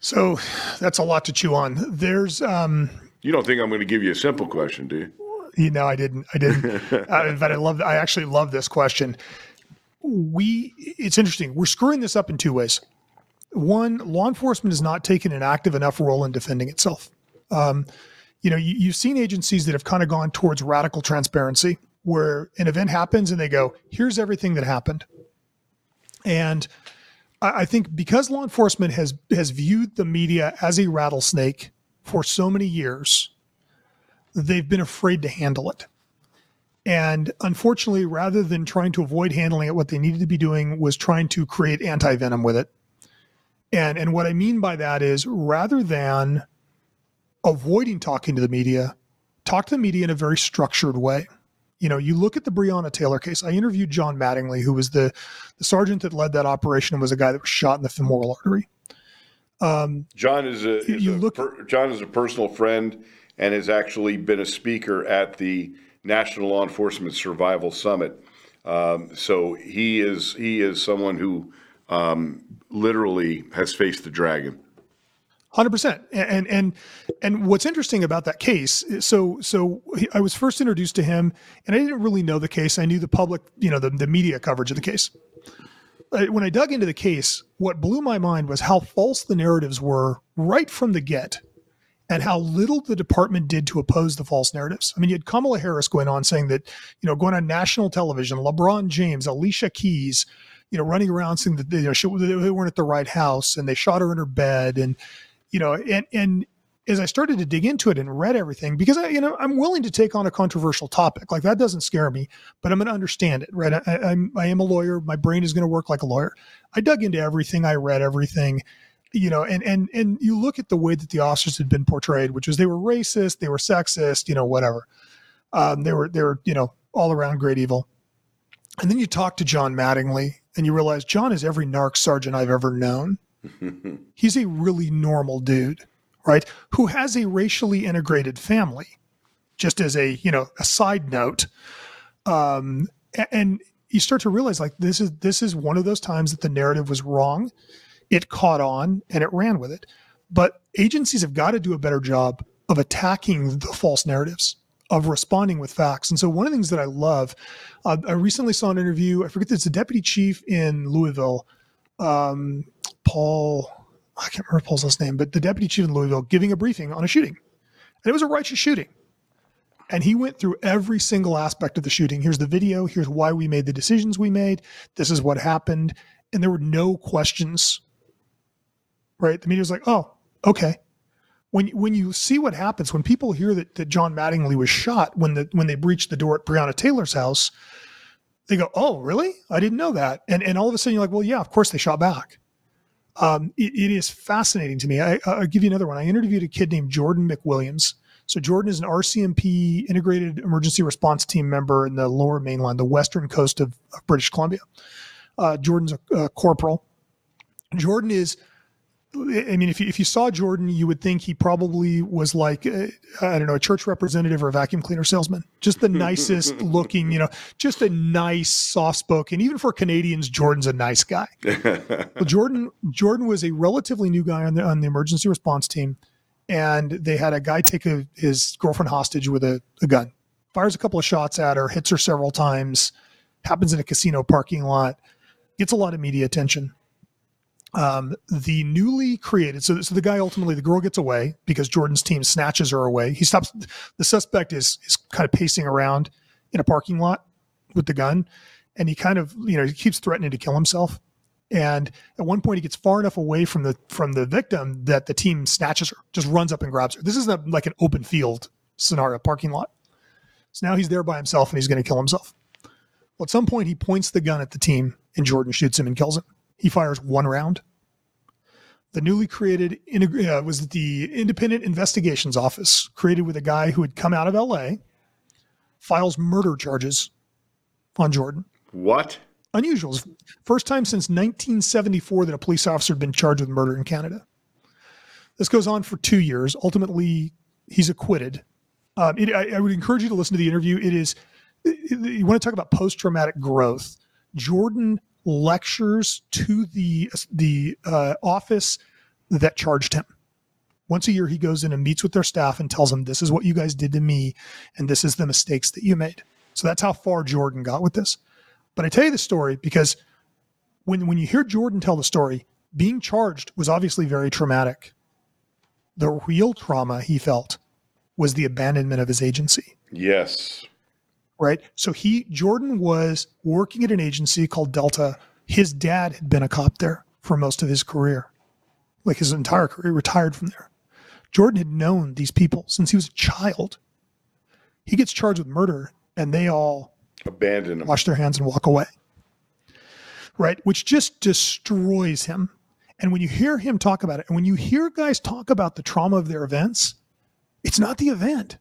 So that's a lot to chew on. There's. Um,
you don't think I'm going to give you a simple question, do you?
You know, I didn't. I didn't. uh, fact, I love. I actually love this question. We. It's interesting. We're screwing this up in two ways. One, law enforcement is not taking an active enough role in defending itself. Um, you know, you, you've seen agencies that have kind of gone towards radical transparency, where an event happens and they go, "Here's everything that happened," and I, I think because law enforcement has has viewed the media as a rattlesnake for so many years, they've been afraid to handle it. And unfortunately, rather than trying to avoid handling it, what they needed to be doing was trying to create anti venom with it. And and what I mean by that is rather than avoiding talking to the media, talk to the media in a very structured way. You know, you look at the Breonna Taylor case. I interviewed John Mattingly, who was the, the sergeant that led that operation and was a guy that was shot in the femoral artery.
Um, John is a, is a look, per, John is a personal friend and has actually been a speaker at the National Law Enforcement Survival Summit. Um, so he is he is someone who um, literally has faced the dragon.
Hundred percent, and and and what's interesting about that case? So so I was first introduced to him, and I didn't really know the case. I knew the public, you know, the, the media coverage of the case. When I dug into the case, what blew my mind was how false the narratives were right from the get, and how little the department did to oppose the false narratives. I mean, you had Kamala Harris going on saying that, you know, going on national television, LeBron James, Alicia Keys, you know, running around saying that you know she, they weren't at the right house and they shot her in her bed and you know, and and as I started to dig into it and read everything, because I, you know, I'm willing to take on a controversial topic. Like that doesn't scare me, but I'm going to understand it, right? I, I'm, I am a lawyer. My brain is going to work like a lawyer. I dug into everything. I read everything, you know, and, and, and you look at the way that the officers had been portrayed, which was they were racist, they were sexist, you know, whatever. Um, they were, they were, you know, all around great evil. And then you talk to John Mattingly and you realize John is every narc sergeant I've ever known. He's a really normal dude, right? Who has a racially integrated family. Just as a, you know, a side note. Um, and you start to realize like this is this is one of those times that the narrative was wrong. It caught on and it ran with it. But agencies have got to do a better job of attacking the false narratives of responding with facts. And so one of the things that I love, uh, I recently saw an interview. I forget it's a deputy chief in Louisville. Um, Paul, I can't remember Paul's last name, but the deputy chief in Louisville giving a briefing on a shooting. And it was a righteous shooting. And he went through every single aspect of the shooting. Here's the video. Here's why we made the decisions we made. This is what happened. And there were no questions. Right? The media was like, oh, okay. When, when you see what happens, when people hear that, that John Mattingly was shot when the when they breached the door at Breonna Taylor's house, they go, "Oh, really? I didn't know that." And and all of a sudden you're like, "Well, yeah, of course they shot back." Um, it, it is fascinating to me. I, will give you another one. I interviewed a kid named Jordan MacWilliams. So Jordan is an RCMP Integrated Emergency Response Team member in the Lower Mainland, the western coast of, of British Columbia. Uh, Jordan's a, a corporal. Jordan is I mean, if you, if you saw Jordan, you would think he probably was like, uh, I don't know, a church representative or a vacuum cleaner salesman. Just the nicest looking, you know, just a nice, soft spoken. Even for Canadians, Jordan's a nice guy. well, Jordan Jordan was a relatively new guy on the on the emergency response team, and they had a guy take a, his girlfriend hostage with a, a gun, fires a couple of shots at her, hits her several times, happens in a casino parking lot, gets a lot of media attention um, the newly created so, so the guy ultimately the girl gets away because jordan's team snatches her away. He stops the suspect is is kind of pacing around in a parking lot with the gun and he kind of you know he keeps threatening to kill himself. And at one point he gets far enough away from the from the victim that the team snatches her just runs up and grabs her. This is not like an open field scenario parking lot. So now he's there by himself and he's going to kill himself. Well at some point he points the gun at the team and jordan shoots him and kills him he fires one round. The newly created uh, was the Independent Investigations Office, created with a guy who had come out of LA, files murder charges on Jordan.
What?
Unusual. First time since 1974 that a police officer had been charged with murder in Canada. This goes on for two years. Ultimately, he's acquitted. Um, it, I, I, would encourage you to listen to the interview. It is, you want to talk about post traumatic growth. Jordan lectures to the the uh, office that charged him. Once a year, he goes in and meets with their staff and tells them, "This is what you guys did to me, and this is the mistakes that you made." So that's how far Jordan got with this. But I tell you the story because when when you hear Jordan tell the story, being charged was obviously very traumatic. The real trauma he felt was the abandonment of his agency.
Yes
right? So he Jordan was working at an agency called Delta. His dad had been a cop there for most of his career, like his entire career, retired from there. Jordan had known these people since he was a child. He gets charged with murder, and they all
abandon him,
wash their hands, and walk away. Right, which just destroys him. And when you hear him talk about it, and when you hear guys talk about the trauma of their events, it's not the event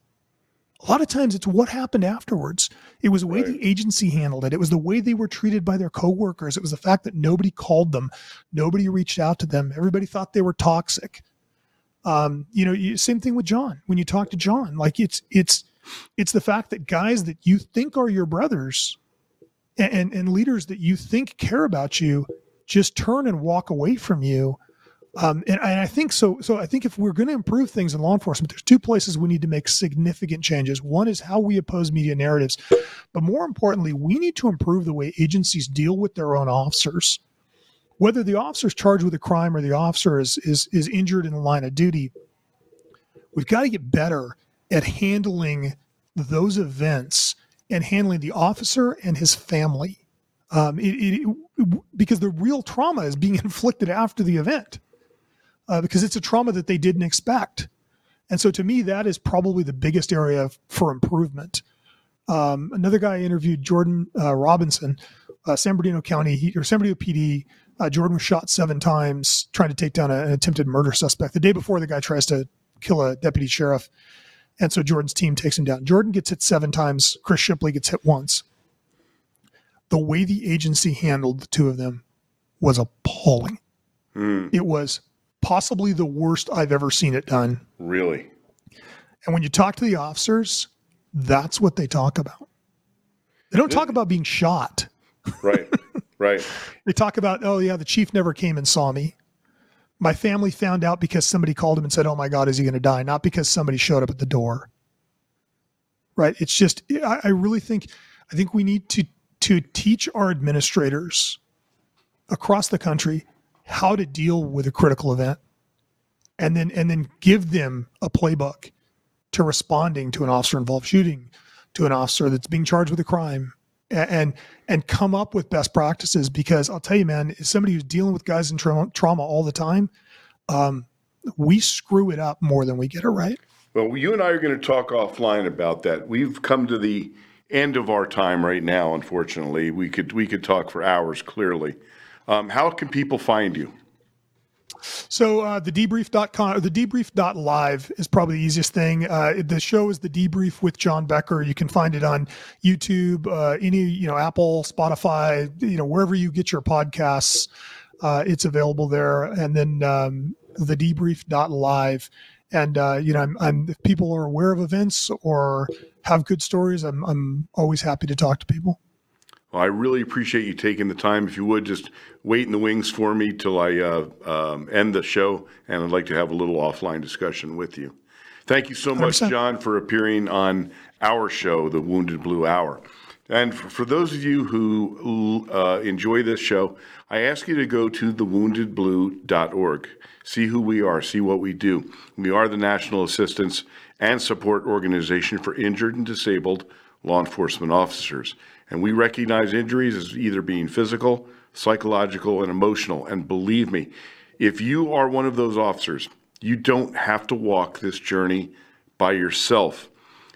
a lot of times it's what happened afterwards. It was the way right. the agency handled it. It was the way they were treated by their coworkers. It was the fact that nobody called them, nobody reached out to them. Everybody thought they were toxic. Um, you know, you, same thing with John. When you talk to John, like it's it's it's the fact that guys that you think are your brothers and, and, and leaders that you think care about you just turn and walk away from you um, and, and, I think so. So I think if we're going to improve things in law enforcement, there's two places we need to make significant changes. One is how we oppose media narratives, but more importantly, we need to improve the way agencies deal with their own officers. Whether the officer is charged with a crime or the officer is is is injured in the line of duty, we've got to get better at handling those events and handling the officer and his family. Um, it, it, it, because the real trauma is being inflicted after the event uh, because it's a trauma that they didn't expect. And so to me, that is probably the biggest area for improvement. Um, another guy I interviewed, Jordan uh, Robinson, uh, San Bernardino County he, or San Bernardino PD. Uh, Jordan was shot seven times trying to take down a, an attempted murder suspect. The day before, the guy tries to kill a deputy sheriff. And so Jordan's team takes him down. Jordan gets hit seven times. Chris Shipley gets hit once. The way the agency handled the two of them was appalling. Mm. It was possibly the worst I've ever seen it done.
Really?
And when you talk to the officers, that's what they talk about. They don't talk about being shot.
Right. Right.
they talk about, oh yeah, the chief never came and saw me. My family found out because somebody called him and said, "Oh my God, is he going to die?" Not because somebody showed up at the door. Right? It's just, I, I really think, I think we need to to teach our administrators across the country how to deal with a critical event and then and then give them a playbook to responding to an officer involved shooting, to an officer that's being charged with a crime, and and come up with best practices. Because I'll tell you, man, as somebody who's dealing with guys in tra- trauma all the time, um, we screw it up more than we get it right.
Well, you and I are going to talk offline about that. We've come to the end of our time right now. Unfortunately, we could we could talk for hours. Clearly, um, how can people find you?
So uh, the debrief.com, the debrief.live is probably the easiest thing. Uh, the show is the debrief with John Becker. You can find it on YouTube, uh, any, you know, Apple, Spotify, you know, wherever you get your podcasts, uh, it's available there. And then um, the debrief.live. And, uh, you know, I'm, I'm, if people are aware of events or have good stories, I'm, I'm always happy to talk to people.
Well, I really appreciate you taking the time. If you would just wait in the wings for me till I uh, um, end the show, and I'd like to have a little offline discussion with you. Thank you so much,
100%.
John, for appearing on our show, The Wounded Blue Hour. And for, for those of you who uh, enjoy this show, I ask you to go to thewoundedblue.org. See who we are, see what we do. We are the National Assistance and Support Organization for Injured and Disabled Law Enforcement Officers. And we recognize injuries as either being physical, psychological, and emotional. And believe me, if you are one of those officers, you don't have to walk this journey by yourself.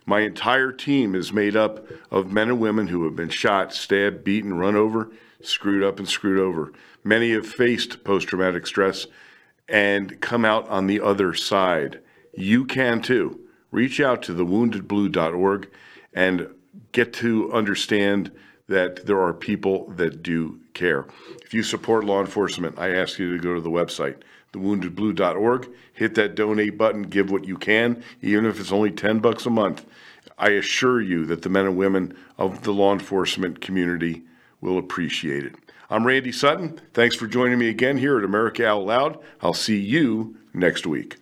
My entire team is made up of men and women who have been shot, stabbed, beaten, run over, screwed up, and screwed over. Many have faced post traumatic stress and come out on the other side. You can too. Reach out to thewoundedblue.org and get to understand that there are people that do care. If you support law enforcement, I ask you to go to the website, thewoundedblue.org, hit that donate button, give what you can, even if it's only 10 bucks a month. I assure you that the men and women of the law enforcement community will appreciate it. I'm Randy Sutton. Thanks for joining me again here at America Out Loud. I'll see you next week.